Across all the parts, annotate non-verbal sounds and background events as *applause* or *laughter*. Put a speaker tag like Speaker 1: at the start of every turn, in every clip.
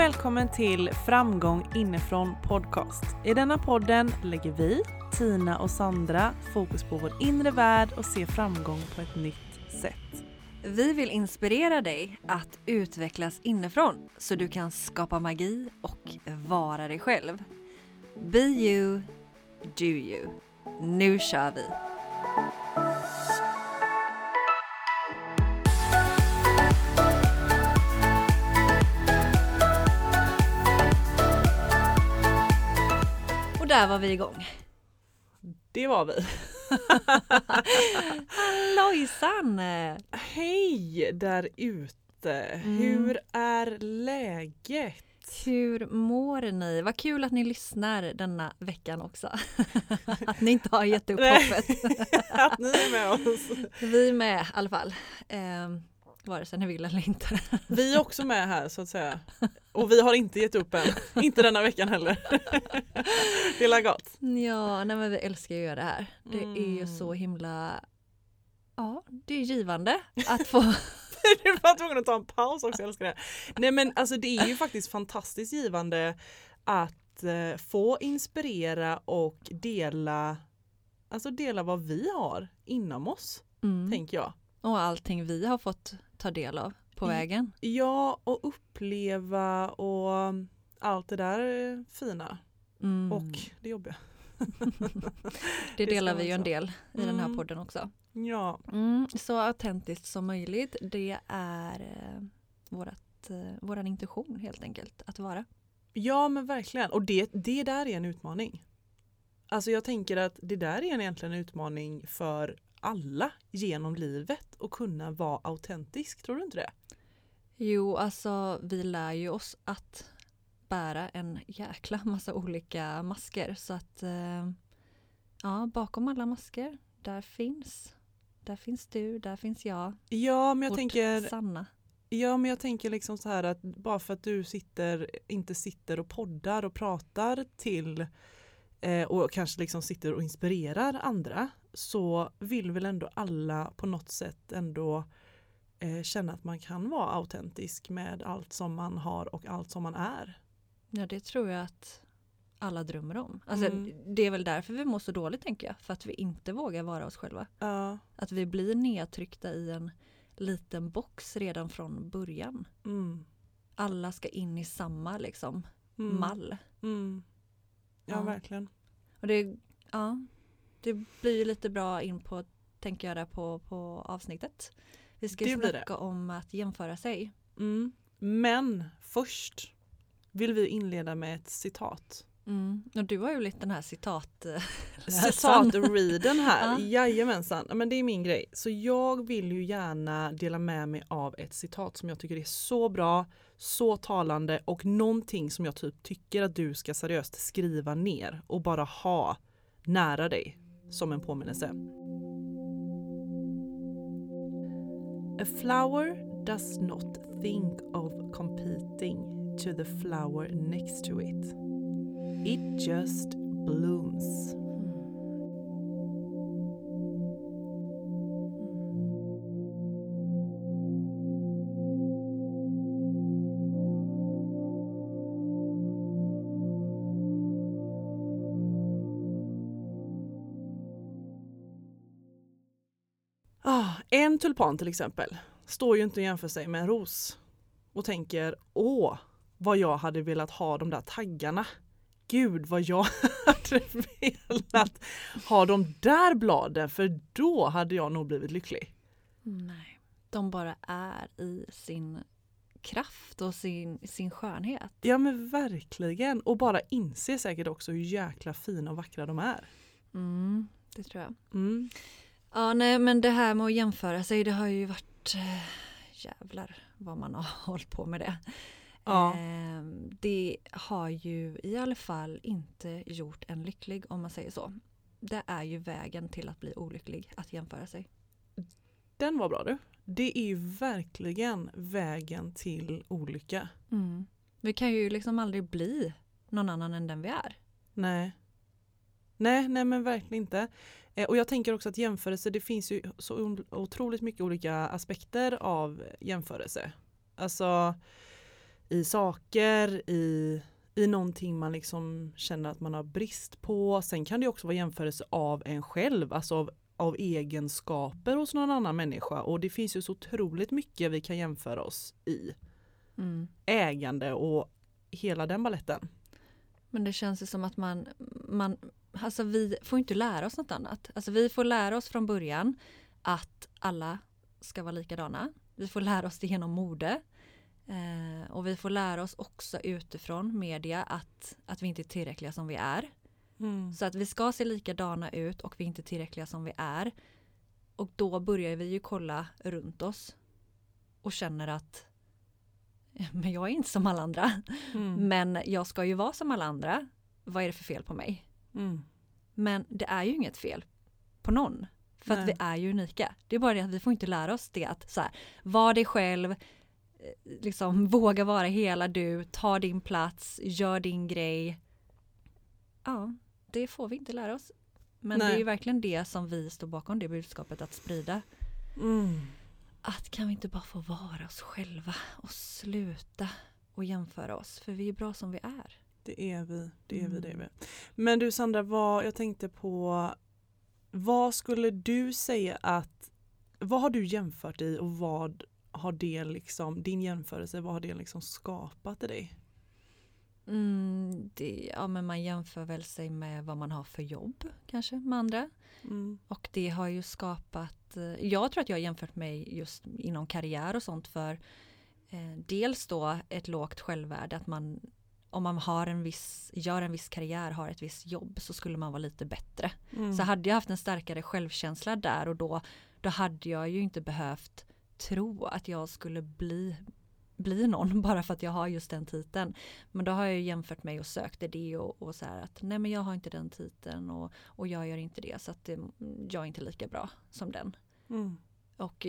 Speaker 1: välkommen till Framgång inifrån podcast. I denna podden lägger vi, Tina och Sandra, fokus på vår inre värld och ser framgång på ett nytt sätt.
Speaker 2: Vi vill inspirera dig att utvecklas inifrån så du kan skapa magi och vara dig själv. Be you, do you. Nu kör vi! Där var vi igång.
Speaker 1: Det var vi. *laughs*
Speaker 2: Hallojsan!
Speaker 1: Hej där ute!
Speaker 2: Mm.
Speaker 1: Hur är läget?
Speaker 2: Hur mår ni? Vad kul att ni lyssnar denna veckan också. *laughs* att ni inte har gett upp hoppet. *laughs*
Speaker 1: att ni är med oss.
Speaker 2: Vi är med i alla fall. Vare sig ni vill eller inte. *laughs*
Speaker 1: Vi är också med här så att säga. Och vi har inte gett upp än. inte denna veckan heller. *laughs* det är gott.
Speaker 2: Ja, nej men vi älskar ju att göra det här. Det är ju
Speaker 1: Mm.
Speaker 2: så himla... Ja, det är givande att få... *laughs*
Speaker 1: Du var tvungen att ta en paus också, jag älskar det. Nej men alltså det är ju faktiskt fantastiskt givande att eh, få inspirera och dela, alltså dela vad vi har inom oss,
Speaker 2: Mm.
Speaker 1: tänker jag.
Speaker 2: Och allting vi har fått ta del av på
Speaker 1: Mm.
Speaker 2: vägen.
Speaker 1: Ja, och uppleva och allt det där fina
Speaker 2: Mm.
Speaker 1: och det jobbiga. *laughs*
Speaker 2: det delar vi ju en del i den här
Speaker 1: Mm.
Speaker 2: podden också.
Speaker 1: Ja,
Speaker 2: Mm, så autentiskt som möjligt. Det är eh, vårat, eh, våran intention helt enkelt att vara.
Speaker 1: ja men verkligen. Och det, det där är en utmaning. Alltså jag tänker att det där är en egentligen en utmaning för alla genom livet att kunna vara autentisk, tror du inte det?
Speaker 2: Jo, alltså vi lär ju oss att bära en jäkla massa olika masker. Så att eh, ja, bakom alla masker, där finns, där finns du, där finns jag.
Speaker 1: Ja men jag
Speaker 2: vårt
Speaker 1: tänker,
Speaker 2: sanna.
Speaker 1: ja, men jag tänker liksom så här att bara för att du sitter, inte sitter och poddar och pratar till eh, och kanske liksom sitter och inspirerar andra så vill väl ändå alla på något sätt ändå eh, känna att man kan vara autentisk med allt som man har och allt som man är.
Speaker 2: Ja, det tror jag att alla drömmer om. Alltså,
Speaker 1: Mm.
Speaker 2: Det är väl därför vi mår så dåligt tänker jag. För att vi inte vågar vara oss själva.
Speaker 1: Ja,
Speaker 2: Att vi blir nedtryckta i en liten box redan från början.
Speaker 1: mm,
Speaker 2: Alla ska in i samma liksom,
Speaker 1: mm,
Speaker 2: mall.
Speaker 1: Mm. Ja,
Speaker 2: Ja.
Speaker 1: verkligen.
Speaker 2: Och det, ja, det blir ju lite bra in på, tänker jag, där på, på avsnittet. Vi ska ju
Speaker 1: Det
Speaker 2: snacka om att jämföra sig.
Speaker 1: Mm. Men först vill vi inleda med ett citat.
Speaker 2: Mm. Och du har ju lite den här citat... eh, *laughs*
Speaker 1: Citat-readen här, *laughs*
Speaker 2: Ja.
Speaker 1: jajamensan. Ja, Men det är min grej. Så jag vill ju gärna dela med mig av ett citat som jag tycker är så bra, så talande och någonting som jag typ tycker att du ska seriöst skriva ner och bara ha nära dig som en påminnelse. A flower does not think of competing to the flower next to it. It just blooms. En tulpan till exempel står ju inte och jämför sig med en ros och tänker åh vad jag hade velat ha de där taggarna. Gud vad jag *laughs* hade velat ha de där bladen för då hade jag nog blivit lycklig.
Speaker 2: Nej. De bara är i sin kraft och sin, sin skönhet.
Speaker 1: Ja men verkligen och bara inse säkert också hur jäkla fina och vackra de är.
Speaker 2: Mm, det tror jag.
Speaker 1: Mm.
Speaker 2: Ja, nej, men det här med att jämföra sig, det har ju varit eh, jävlar vad man har *laughs* hållit på med det.
Speaker 1: Ja.
Speaker 2: Ehm, det har ju i alla fall inte gjort en lycklig om man säger så. Det är ju vägen till att bli olycklig, att jämföra sig.
Speaker 1: Den var bra du. Det är ju verkligen vägen till olycka.
Speaker 2: Mm. Vi kan ju liksom aldrig bli någon annan än den vi är.
Speaker 1: Nej. Nej, nej men verkligen inte. Eh, och jag tänker också att jämförelse, det finns ju så otroligt mycket olika aspekter av jämförelse. Alltså i saker, i, i någonting man liksom känner att man har brist på. Sen kan det också vara jämförelse av en själv, alltså av, av egenskaper hos någon annan människa och det finns ju så otroligt mycket vi kan jämföra oss i.
Speaker 2: Mm.
Speaker 1: Ägande och hela den balletten.
Speaker 2: Men det känns ju som att man, man, alltså vi får inte lära oss något annat. Alltså vi får lära oss från början att alla ska vara likadana. Vi får lära oss det genom mode. Eh, och vi får lära oss också utifrån media att, att vi inte är tillräckliga som vi är.
Speaker 1: Mm.
Speaker 2: Så att vi ska se likadana ut och vi är inte tillräckliga som vi är. Och då börjar vi ju kolla runt oss och känner att men jag är inte som alla andra.
Speaker 1: Mm.
Speaker 2: Men jag ska ju vara som alla andra. Vad är det för fel på mig?
Speaker 1: Mm.
Speaker 2: Men det är ju inget fel på någon. För att
Speaker 1: Nej.
Speaker 2: vi är ju unika. Det är bara det att vi får inte lära oss det att så här, var dig själv, eh, liksom våga vara hela du, ta din plats, gör din grej. Ja, det får vi inte lära oss. Men det
Speaker 1: Nej.
Speaker 2: är ju verkligen det som vi står bakom det budskapet att sprida.
Speaker 1: Mm.
Speaker 2: Att kan vi inte bara få vara oss själva och sluta och jämföra oss för vi är bra som vi är.
Speaker 1: Det är vi, det är vi, det är
Speaker 2: Mm.
Speaker 1: vi. Men du Sandra, vad, jag tänkte på vad skulle du säga att vad har du jämfört i och vad har det liksom, din jämförelse, vad har det liksom skapat i dig?
Speaker 2: Mm, det, ja, men man jämför väl sig med vad man har för jobb kanske med andra.
Speaker 1: Mm.
Speaker 2: Och det har ju skapat, eh, jag tror att jag har jämfört mig just inom karriär och sånt för eh, dels då ett lågt självvärde att man om man har en viss, gör en viss karriär, har ett visst jobb så skulle man vara lite bättre.
Speaker 1: Mm.
Speaker 2: Så hade jag haft en starkare självkänsla där och då, då hade jag ju inte behövt tro att jag skulle bli, bli någon *laughs* bara för att jag har just den titeln. Men då har jag ju jämfört mig och sökt det och, och så här att nej men jag har inte den titeln och, och jag gör inte det så att det, jag är inte lika bra som den.
Speaker 1: Mm.
Speaker 2: Och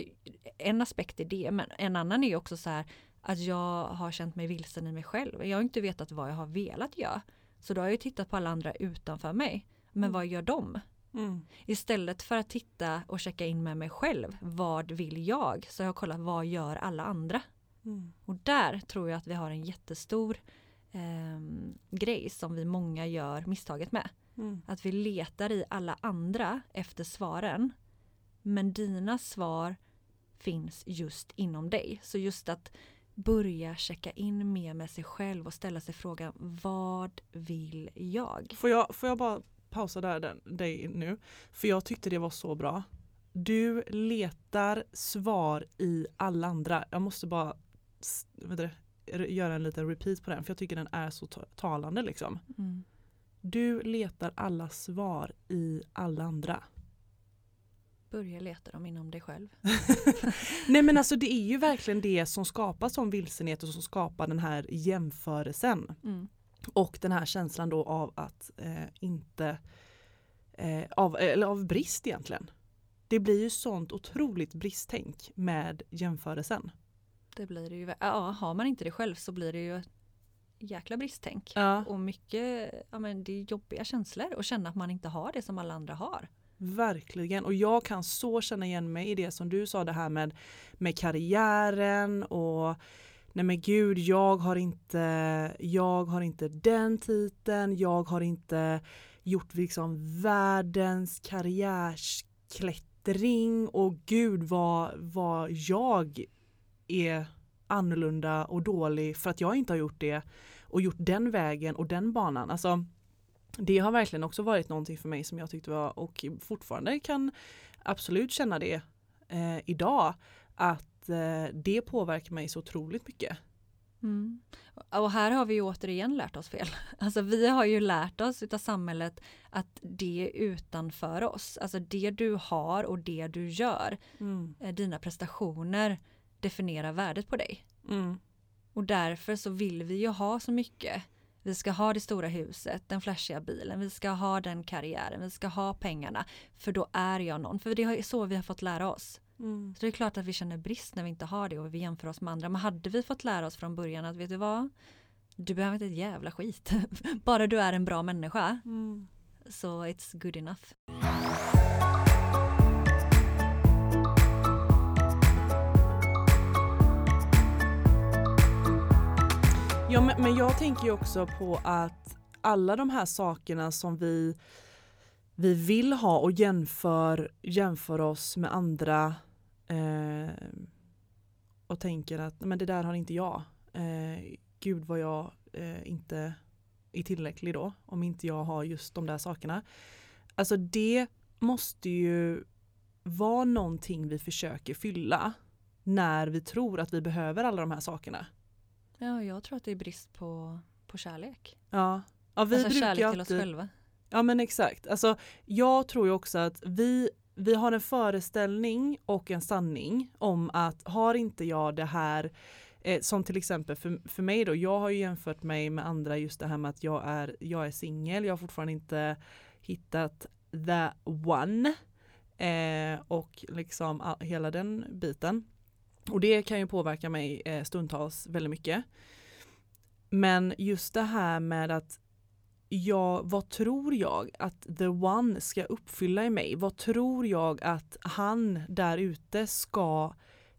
Speaker 2: en aspekt är det, men en annan är ju också så här att jag har känt mig vilsen i mig själv. Jag har inte vetat vad jag har velat göra. Så då har jag tittat på alla andra utanför mig. Men
Speaker 1: Mm.
Speaker 2: vad gör de?
Speaker 1: Mm.
Speaker 2: Istället för att titta och checka in med mig själv. Vad vill jag? Så jag har kollat vad gör alla andra?
Speaker 1: Mm.
Speaker 2: Och där tror jag att vi har en jättestor ehm, grej som vi många gör misstaget med.
Speaker 1: Mm.
Speaker 2: Att vi letar i alla andra efter svaren. Men dina svar finns just inom dig. Så just att börja checka in mer med sig själv och ställa sig frågan vad vill jag?
Speaker 1: Får, jag, får jag bara pausa där den, dig nu? För jag tyckte det var så bra. Du letar svar i alla andra. Jag måste bara du, göra en liten repeat på den för jag tycker den är så ta- talande liksom.
Speaker 2: Mm.
Speaker 1: Du letar alla svar i alla andra.
Speaker 2: Börja leta dem inom dig själv. *laughs*
Speaker 1: Nej men alltså det är ju verkligen det som skapar som vilsenhet och som skapar den här jämförelsen.
Speaker 2: Mm.
Speaker 1: Och den här känslan då av att eh, inte, eh, av, eller av brist egentligen. Det blir ju sånt otroligt bristtänk med jämförelsen.
Speaker 2: Det blir det ju. Ja, har man inte det själv så blir det ju jäkla bristtänk.
Speaker 1: Ja.
Speaker 2: Och mycket, ja men det är jobbiga känslor att känna att man inte har det som alla andra har.
Speaker 1: Verkligen och jag kan så känna igen mig i det som du sa det här med, med karriären och nej men gud jag har inte, jag har inte den titeln, jag har inte gjort liksom världens karriärsklättring och gud vad, vad jag är annorlunda och dålig för att jag inte har gjort det och gjort den vägen och den banan. Alltså det har verkligen också varit någonting för mig som jag tyckte var och fortfarande kan absolut känna det eh, idag att eh, det påverkar mig så otroligt mycket.
Speaker 2: Mm. Och här har vi ju återigen lärt oss fel. *laughs* Alltså vi har ju lärt oss utav samhället att det är utanför oss. Alltså det du har och det du gör,
Speaker 1: Mm.
Speaker 2: eh, dina prestationer definierar värdet på dig.
Speaker 1: Mm.
Speaker 2: Och därför så vill vi ju ha så mycket. Vi ska ha det stora huset, den flashiga bilen, vi ska ha den karriären, vi ska ha pengarna. För då är jag någon. För det är så vi har fått lära oss.
Speaker 1: Mm.
Speaker 2: Så det är klart att vi känner brist när vi inte har det och vi jämför oss med andra. Men hade vi fått lära oss från början att vet du vad? Du behöver inte ett jävla skit. *laughs* Bara du är en bra människa.
Speaker 1: Mm.
Speaker 2: Så it's good enough.
Speaker 1: Ja, men, men jag tänker ju också på att alla de här sakerna som vi, vi vill ha och jämför, jämför oss med andra eh, och tänker att men det där har inte jag. Eh, Gud vad jag eh, inte är tillräcklig då om inte jag har just de där sakerna. Alltså det måste ju vara någonting vi försöker fylla när vi tror att vi behöver alla de här sakerna.
Speaker 2: Ja, jag tror att det är brist på, på kärlek.
Speaker 1: Ja, ja vi
Speaker 2: alltså
Speaker 1: brukar
Speaker 2: kärlek
Speaker 1: alltid...
Speaker 2: till oss själva.
Speaker 1: Ja men exakt. Alltså, jag tror ju också att vi, vi har en föreställning och en sanning om att har inte jag det här eh, som till exempel för, för mig då, jag har ju jämfört mig med andra just det här med att jag är, jag är singel, jag har fortfarande inte hittat the one eh, och liksom all, hela den biten. Och det kan ju påverka mig eh, stundtals väldigt mycket. Men just det här med att jag, vad tror jag att the one ska uppfylla i mig? Vad tror jag att han där ute ska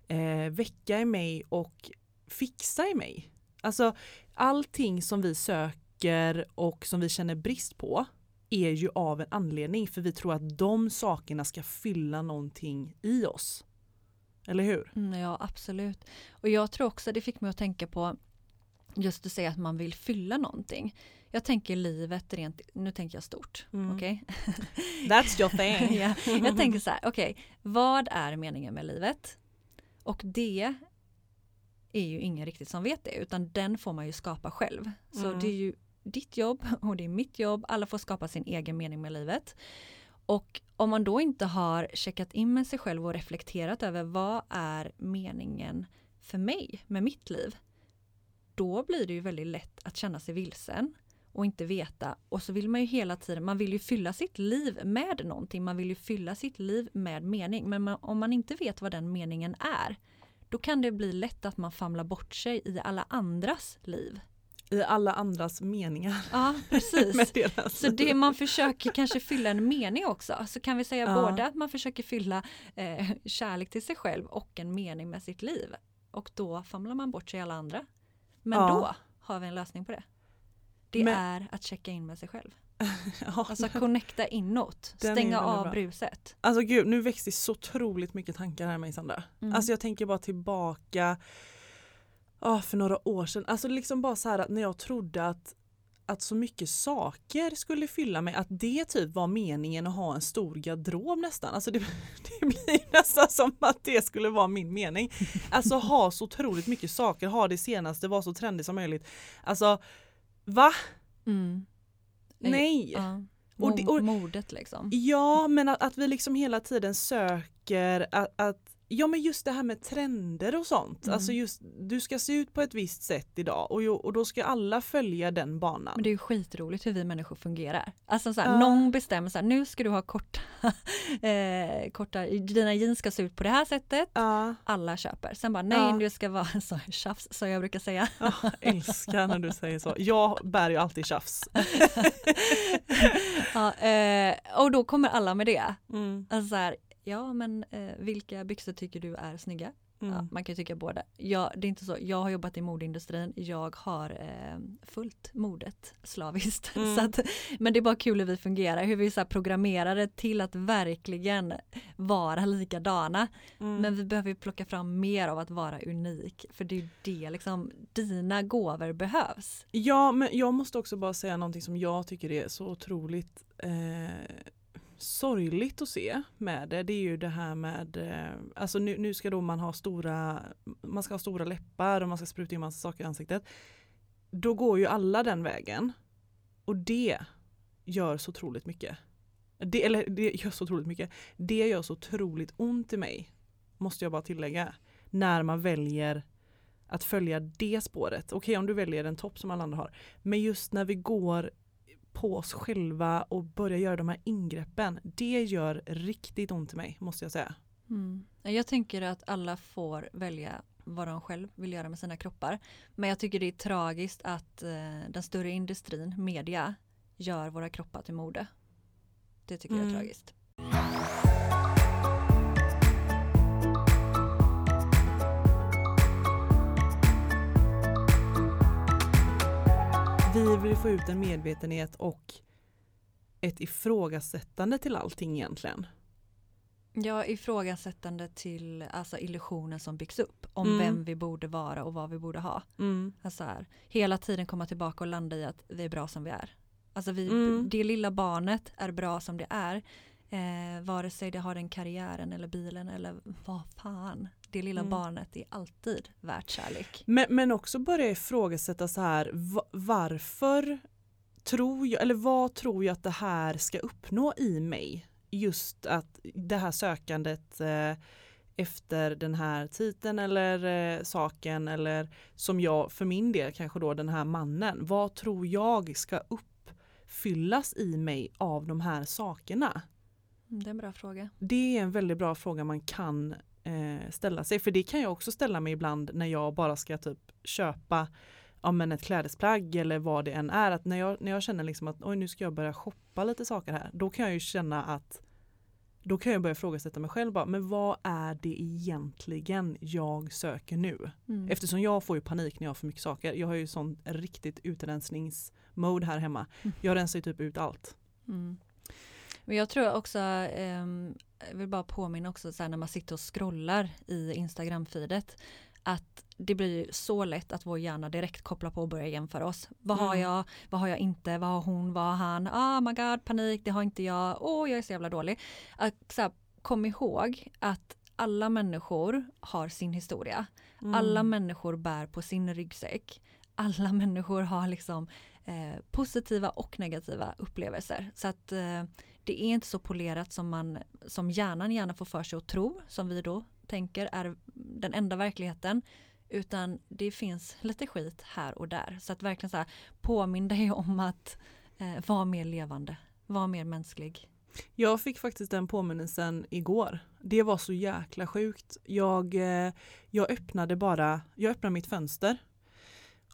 Speaker 1: eh, väcka i mig och fixa i mig? Alltså allting som vi söker och som vi känner brist på är ju av en anledning för vi tror att de sakerna ska fylla någonting i oss. Eller hur?
Speaker 2: Mm, ja, absolut. Och jag tror också det fick mig att tänka på just att säga att man vill fylla någonting. Jag tänker livet rent, nu tänker jag stort,
Speaker 1: Mm.
Speaker 2: okej? *laughs*
Speaker 1: That's your thing. *laughs*
Speaker 2: ja, jag tänker så här, okej, vad är meningen med livet? Och det är ju ingen riktigt som vet det, utan den får man ju skapa själv. Så
Speaker 1: Mm.
Speaker 2: det är ju ditt jobb och det är mitt jobb, alla får skapa sin egen mening med livet. Och om man då inte har checkat in med sig själv och reflekterat över vad är meningen för mig med mitt liv? Då blir det ju väldigt lätt att känna sig vilsen och inte veta och så vill man ju hela tiden, man vill ju fylla sitt liv med någonting, man vill ju fylla sitt liv med mening. Men man, om man inte vet vad den meningen är, då kan det bli lätt att man famlar bort sig i alla andras liv.
Speaker 1: I alla andras meningar.
Speaker 2: Ja, *laughs* precis. Så det man försöker kanske fylla en mening också. Så kan vi säga
Speaker 1: Ja.
Speaker 2: både att man försöker fylla eh, kärlek till sig själv och en mening med sitt liv. Och då famlar man bort sig i alla andra. Men
Speaker 1: Ja.
Speaker 2: då har vi en lösning på det. Det
Speaker 1: Men-
Speaker 2: är att checka in med sig själv. *laughs*
Speaker 1: Ja,
Speaker 2: Alltså connecta inåt. Stänga av
Speaker 1: bra.
Speaker 2: bruset.
Speaker 1: Alltså gud, nu växte så otroligt mycket tankar här med Sandra.
Speaker 2: Mm.
Speaker 1: Alltså jag tänker bara tillbaka ah, för några år sedan. Alltså liksom bara så här att när jag trodde att, att så mycket saker skulle fylla mig, att det typ var meningen att ha en stor garderob nästan. Alltså det, *laughs* det blir nästan som att det skulle vara min mening. Alltså ha så otroligt mycket saker, ha det senaste, vara så trendigt som möjligt. Alltså va?
Speaker 2: Mm.
Speaker 1: Nej!
Speaker 2: Ja.
Speaker 1: Och det- och-
Speaker 2: Mo- Modet liksom.
Speaker 1: Ja, men att, att vi liksom hela tiden söker att, att Ja men just det här med trender och sånt.
Speaker 2: Mm.
Speaker 1: Alltså just du ska se ut på ett visst sätt idag och, jo, och då ska alla följa den banan.
Speaker 2: Men det är ju skitroligt hur vi människor fungerar. Alltså så här,
Speaker 1: Ja.
Speaker 2: någon bestämmer så här, nu ska du ha korta, *laughs* eh, korta, dina jeans ska se ut på det här sättet.
Speaker 1: Ja,
Speaker 2: Alla köper. Sen bara, nej
Speaker 1: Ja.
Speaker 2: det ska vara *laughs* så tjafs som jag brukar säga.
Speaker 1: ja, älskar när du säger så. Jag bär ju alltid tjafs. *laughs*
Speaker 2: ja, eh, och då kommer alla med det.
Speaker 1: Mm,
Speaker 2: Alltså så här, ja men eh, vilka byxor tycker du är snygga? Ja,
Speaker 1: mm.
Speaker 2: man kan ju tycka båda. Ja, det är inte så. Jag har jobbat i modeindustrin. Jag har eh, fullt modet slaviskt. *laughs*
Speaker 1: Mm.
Speaker 2: Så att, men det är bara kul hur vi fungerar. Hur vi är programmerade till att verkligen vara likadana.
Speaker 1: Mm.
Speaker 2: Men vi behöver ju plocka fram mer av att vara unik. För det är det liksom, dina gåvor behövs.
Speaker 1: Ja, men jag måste också bara säga någonting som jag tycker är så otroligt eh, sorgligt att se med det. Det är ju det här med, eh, alltså nu, nu ska då man ha stora, man ska ha stora läppar och man ska spruta in massa saker i ansiktet. Då går ju alla den vägen. Och det gör så otroligt mycket. Det, eller det gör så otroligt mycket. Det gör så otroligt ont i mig, måste jag bara tillägga. När man väljer att följa det spåret. Okej om du väljer en topp som alla andra har. Men just när vi går på oss själva och börjar göra de här ingreppen. Det gör riktigt ont i mig måste jag säga.
Speaker 2: Mm. Jag tänker att alla får välja vad de själv vill göra med sina kroppar. Men jag tycker det är tragiskt att eh, den större industrin, media, gör våra kroppar till mode. Det tycker jag är
Speaker 1: Mm.
Speaker 2: tragiskt.
Speaker 1: Vi vill få ut en medvetenhet och ett ifrågasättande till allting egentligen.
Speaker 2: Ja, ifrågasättande till alltså, illusionen som byggs upp om
Speaker 1: Mm.
Speaker 2: vem vi borde vara och vad vi borde ha.
Speaker 1: Mm.
Speaker 2: Alltså här, hela tiden komma tillbaka och landa i att vi är bra som vi är. Alltså vi,
Speaker 1: Mm.
Speaker 2: det lilla barnet är bra som det är. Eh, vare sig det har den karriären eller bilen eller vad fan. Det lilla
Speaker 1: Mm.
Speaker 2: barnet är alltid värt kärlek.
Speaker 1: Men, men också börja ifrågasätta så här va- varför tror jag, eller vad tror jag att det här ska uppnå i mig? Just att det här sökandet eh, efter den här titeln eller eh, saken eller som jag för min del kanske då den här mannen. Vad tror jag ska uppfyllas i mig av de här sakerna?
Speaker 2: Det är en bra fråga.
Speaker 1: Det är en väldigt bra fråga man kan eh, ställa sig. För det kan jag också ställa mig ibland när jag bara ska typ köpa ja, men ett klädesplagg eller vad det än är. Att när, jag, när jag känner liksom att oj nu ska jag börja shoppa lite saker här. Då kan jag ju känna att då kan jag börja ifrågasätta mig själv bara, men vad är det egentligen jag söker nu?
Speaker 2: Mm.
Speaker 1: Eftersom jag får ju panik när jag har för mycket saker. Jag har ju sån riktigt utrensningsmode här hemma.
Speaker 2: Mm.
Speaker 1: Jag rensar ju typ ut allt.
Speaker 2: Mm. Men jag tror också, ehm, jag vill bara påminna också så här, när man sitter och scrollar i Instagram-feedet att det blir så lätt att vår hjärna direkt kopplar på och börjar jämföra oss. Vad har
Speaker 1: Mm.
Speaker 2: jag? Vad har jag inte? Vad har hon? Vad har han? Oh my god, panik, det har inte jag. Åh, jag är så jävla dålig. Att, så här, kom ihåg att alla människor har sin historia.
Speaker 1: Mm.
Speaker 2: Alla människor bär på sin ryggsäck. Alla människor har liksom eh, positiva och negativa upplevelser. Så att eh, det är inte så polerat som, man, som hjärnan gärna får för sig att tro, som vi då tänker är den enda verkligheten. Utan det finns lite skit här och där. Så att verkligen så här, påminn dig om att eh, vara mer levande, vara mer mänsklig.
Speaker 1: Jag fick faktiskt den påminnelsen igår. Det var så jäkla sjukt. Jag, eh, jag öppnade bara, jag öppnade mitt fönster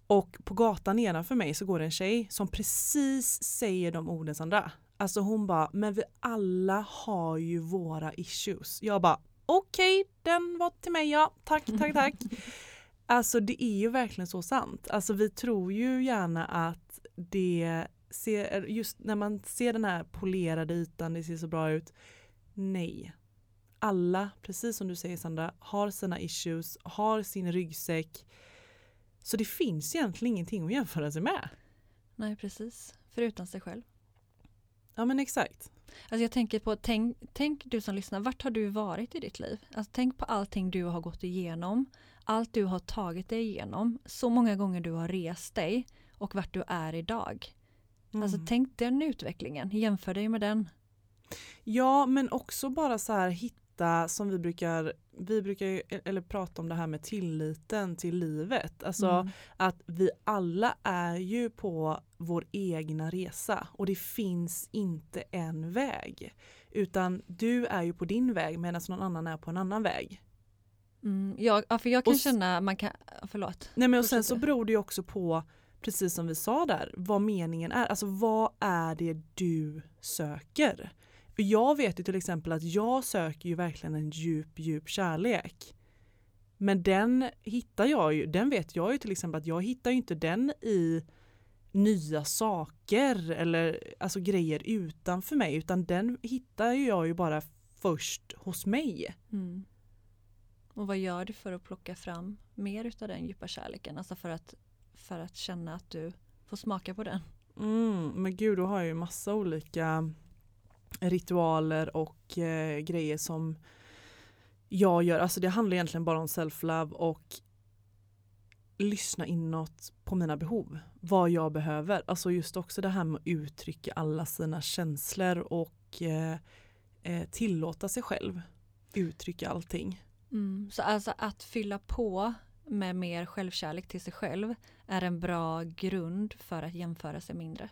Speaker 1: och på gatan nedanför mig så går det en tjej som precis säger de orden Sandra. Alltså hon bara, men vi alla har ju våra issues. Jag bara, okej, den var till mig ja, tack, tack, tack. *laughs* Alltså det är ju verkligen så sant. Alltså vi tror ju gärna att det ser, just när man ser den här polerade ytan, det ser så bra ut. Nej. Alla, precis som du säger Sandra, har sina issues, har sin ryggsäck. Så det finns egentligen ingenting att jämföra sig med.
Speaker 2: Nej, precis. Förutom sig själv.
Speaker 1: Ja men exakt.
Speaker 2: Alltså jag tänker på, tänk, tänk du som lyssnar, vart har du varit i ditt liv? Alltså tänk på allting du har gått igenom, allt du har tagit dig igenom, så många gånger du har rest dig och vart du är idag.
Speaker 1: Mm.
Speaker 2: Alltså tänk den utvecklingen, jämför dig med den.
Speaker 1: Ja men också bara så här hitta som vi brukar, vi brukar ju- eller prata om det här med tilliten till livet. Alltså
Speaker 2: Mm.
Speaker 1: att vi alla är ju på vår egna resa och det finns inte en väg. Utan du är ju på din väg medan någon annan är på en annan väg.
Speaker 2: Mm, ja, för jag kan
Speaker 1: Och
Speaker 2: känna, man kan, förlåt.
Speaker 1: Nej men och sen så beror det ju också på, precis som vi sa där, vad meningen är. Alltså vad är det du söker? För jag vet ju till exempel att jag söker ju verkligen en djup, djup kärlek. Men den hittar jag ju, den vet jag ju till exempel att jag hittar ju inte den i nya saker eller alltså grejer utanför mig utan den hittar ju jag ju bara först hos mig.
Speaker 2: Mm. Och vad gör du för att plocka fram mer utav den djupa kärleken? Alltså för att, för att känna att du får smaka på den.
Speaker 1: Mm, men gud, då har jag ju massa olika ritualer och eh, grejer som jag gör. Alltså det handlar egentligen bara om self-love och lyssna inåt på mina behov. Vad jag behöver. Alltså just också det här med att uttrycka alla sina känslor och eh, eh tillåta sig själv uttrycka allting.
Speaker 2: Mm. Så alltså att fylla på med mer självkärlek till sig själv är en bra grund för att jämföra sig mindre.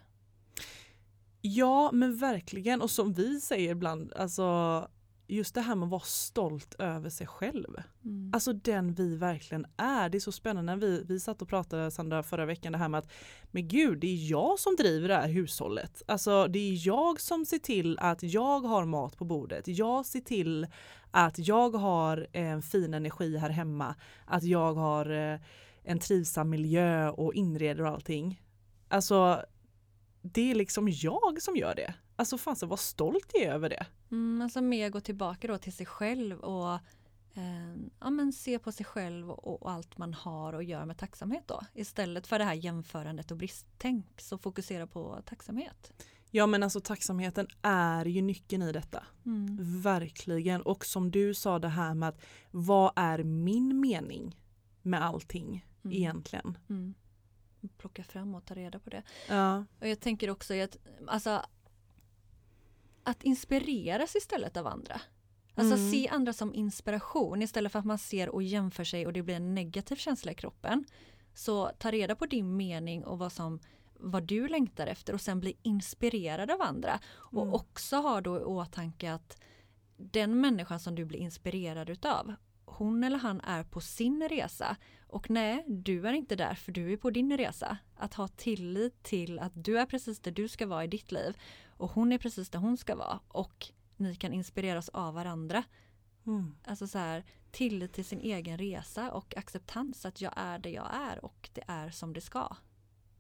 Speaker 1: Ja men verkligen och som vi säger ibland, alltså just det här med att vara stolt över sig själv.
Speaker 2: Mm.
Speaker 1: Alltså den vi verkligen är. Det är så spännande. Vi, vi satt och pratade Sandra förra veckan det här med att men gud det är jag som driver det här hushållet. Alltså det är jag som ser till att jag har mat på bordet. Jag ser till att jag har en fin energi här hemma. Att jag har eh, en trivsam miljö och inreder och allting. Alltså det är liksom jag som gör det. Alltså så vad stolt jag är över det.
Speaker 2: Mm, alltså mer gå tillbaka då till sig själv och eh, ja, men se på sig själv och, och, allt man har och gör med tacksamhet då. Istället för det här jämförandet och bristtänk så fokusera på tacksamhet.
Speaker 1: Ja men alltså tacksamheten är ju nyckeln i detta.
Speaker 2: Mm.
Speaker 1: Verkligen. Och som du sa det här med att vad är min mening med allting
Speaker 2: Mm.
Speaker 1: egentligen?
Speaker 2: Mm. Plocka fram och ta reda på det.
Speaker 1: Ja.
Speaker 2: Och jag tänker också att, alltså, att inspireras istället av andra. Alltså
Speaker 1: Mm.
Speaker 2: se andra som inspiration istället för att man ser och jämför sig och det blir en negativ känsla i kroppen. Så ta reda på din mening och vad som vad du längtar efter och sen bli inspirerad av andra. Och
Speaker 1: Mm.
Speaker 2: också ha då i åtanke att den människan som du blir inspirerad utav hon eller han är på sin resa och nej, du är inte där för du är på din resa. Att ha tillit till att du är precis där du ska vara i ditt liv och hon är precis där hon ska vara och ni kan inspireras av varandra.
Speaker 1: Mm.
Speaker 2: Alltså så här, tillit till sin egen resa och acceptans att jag är det jag är och det är som det ska.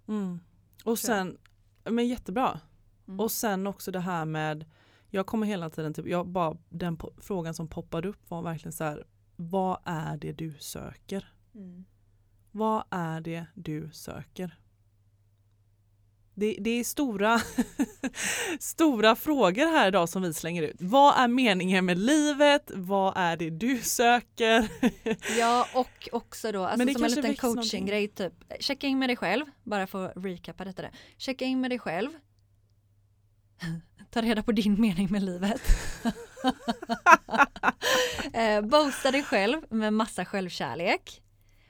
Speaker 1: Mm. Och sen, men jättebra.
Speaker 2: Mm.
Speaker 1: Och sen också det här med, jag kommer hela tiden till, jag bara, den frågan som poppade upp var verkligen så här, vad är det du söker?
Speaker 2: Mm.
Speaker 1: Vad är det du söker? Det, det är stora, *laughs* stora frågor här idag som vi slänger ut. Vad är meningen med livet? Vad är det du söker? *laughs*
Speaker 2: Ja och också då, alltså som en liten coachinggrej typ. Checka in med dig själv, bara för att recapa detta. Där. Checka in med dig själv. *laughs* Ta reda på din mening med livet. eh, boosta dig själv med massa självkärlek.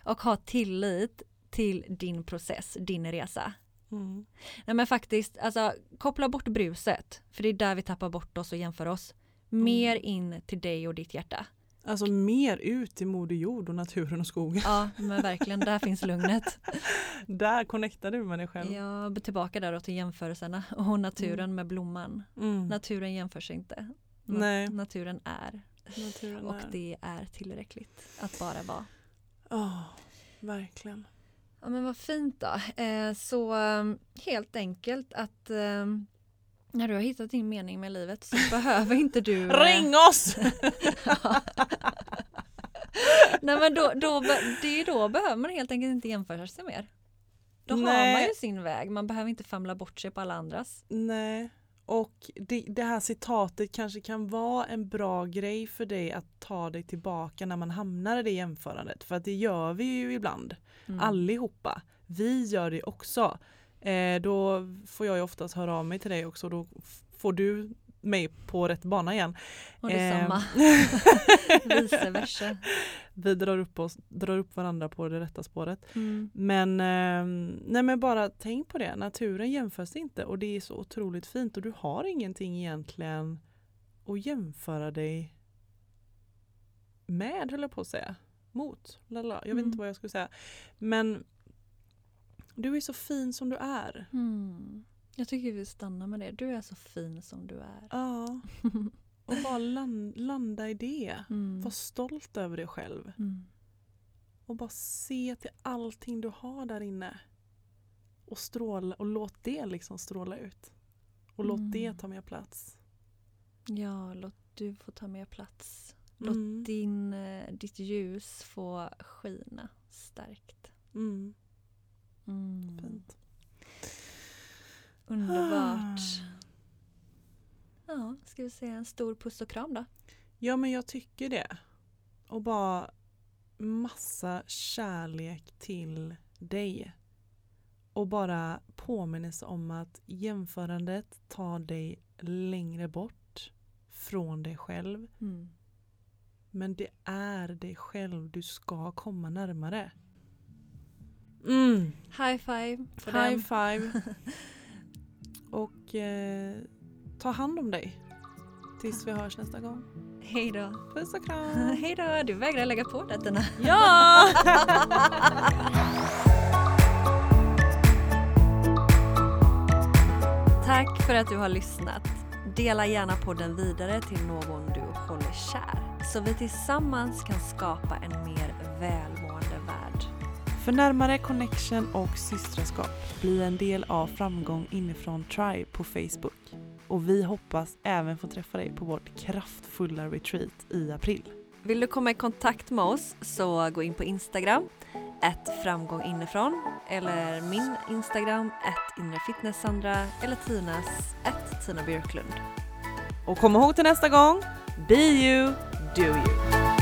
Speaker 2: Och ha tillit till din process, din resa.
Speaker 1: Mm.
Speaker 2: Nej men faktiskt, alltså koppla bort bruset. För det är där vi tappar bort oss och jämför oss. Mer in till dig och ditt hjärta.
Speaker 1: Alltså mer ut i Moder Jord och naturen och skogen.
Speaker 2: Ja men verkligen, där finns lugnet. *laughs*
Speaker 1: Där connectar du med dig själv.
Speaker 2: Är tillbaka där då till jämförelserna och naturen med blomman.
Speaker 1: Mm.
Speaker 2: Naturen jämför sig inte.
Speaker 1: Nej.
Speaker 2: Naturen är
Speaker 1: Naturen
Speaker 2: och
Speaker 1: är-
Speaker 2: det är tillräckligt att bara vara.
Speaker 1: Åh, verkligen.
Speaker 2: Ja men vad fint då. Eh, så um, helt enkelt att um, när du har hittat din mening med livet så *laughs* behöver inte du... eh,
Speaker 1: Ring oss! *laughs*
Speaker 2: Nej men då, då, det är då behöver man helt enkelt inte jämföra sig mer. Då har
Speaker 1: Nej.
Speaker 2: man ju sin väg, man behöver inte famla bort sig på alla andras.
Speaker 1: Nej. Och det, det här citatet kanske kan vara en bra grej för dig att ta dig tillbaka när man hamnar i det jämförandet. För att det gör vi ju ibland.
Speaker 2: Mm.
Speaker 1: Allihopa. Vi gör det också. Eh, då får jag ju oftast höra av mig till dig också. Då f- får du mig på rätt bana igen.
Speaker 2: Och detsamma.
Speaker 1: Eh, *laughs*
Speaker 2: Vice versa.
Speaker 1: Vi drar upp, oss, drar upp varandra på det rätta spåret.
Speaker 2: Mm.
Speaker 1: Men, eh, nej men bara tänk på det, naturen jämförs inte och det är så otroligt fint och du har ingenting egentligen att jämföra dig med höll jag på att säga. Mot. Lala. Jag vet
Speaker 2: Mm.
Speaker 1: inte vad jag skulle säga. Men du är så fin som du är.
Speaker 2: Mm. Jag tycker vi stannar med det. Du är så fin som du är.
Speaker 1: Ja. *laughs* Och bara land, landa i det.
Speaker 2: Mm.
Speaker 1: Var stolt över dig själv.
Speaker 2: Mm.
Speaker 1: Och bara se till allting du har där inne. Och stråla och låt det liksom stråla ut. Och låt
Speaker 2: Mm.
Speaker 1: det ta mer plats.
Speaker 2: Ja, låt du få ta mer plats. Låt
Speaker 1: Mm.
Speaker 2: din, eh, ditt ljus få skina starkt.
Speaker 1: Mm.
Speaker 2: Mm.
Speaker 1: Fint.
Speaker 2: Underbart. Ja, ska vi säga en stor puss och kram då?
Speaker 1: Ja men jag tycker det. Och bara massa kärlek till dig. Och bara påminnelse om att jämförandet tar dig längre bort från dig själv.
Speaker 2: Mm.
Speaker 1: Men det är dig själv du ska komma närmare. Mm.
Speaker 2: High five
Speaker 1: High five. *laughs* Och eh, ta hand om dig. Tills vi hörs nästa gång.
Speaker 2: Hej då.
Speaker 1: Puss och kram. *laughs*
Speaker 2: Hej då, du vägrar lägga på detta.
Speaker 1: Ja! *laughs*
Speaker 2: Tack för att du har lyssnat. Dela gärna podden vidare till någon du håller kär. Så vi tillsammans kan skapa en mer välmående värld.
Speaker 1: För närmare connection och systraskap, bli en del av Framgång inifrån Tribe på Facebook. Och vi hoppas även få träffa dig på vårt kraftfulla retreat i april.
Speaker 2: Vill du komma i kontakt med oss så gå in på Instagram, ett framgång inifrån eller min Instagram, ett inrefitnesssandra eller Tinas, ett Tina Björklund.
Speaker 1: Och kom ihåg till nästa gång, be you, do you.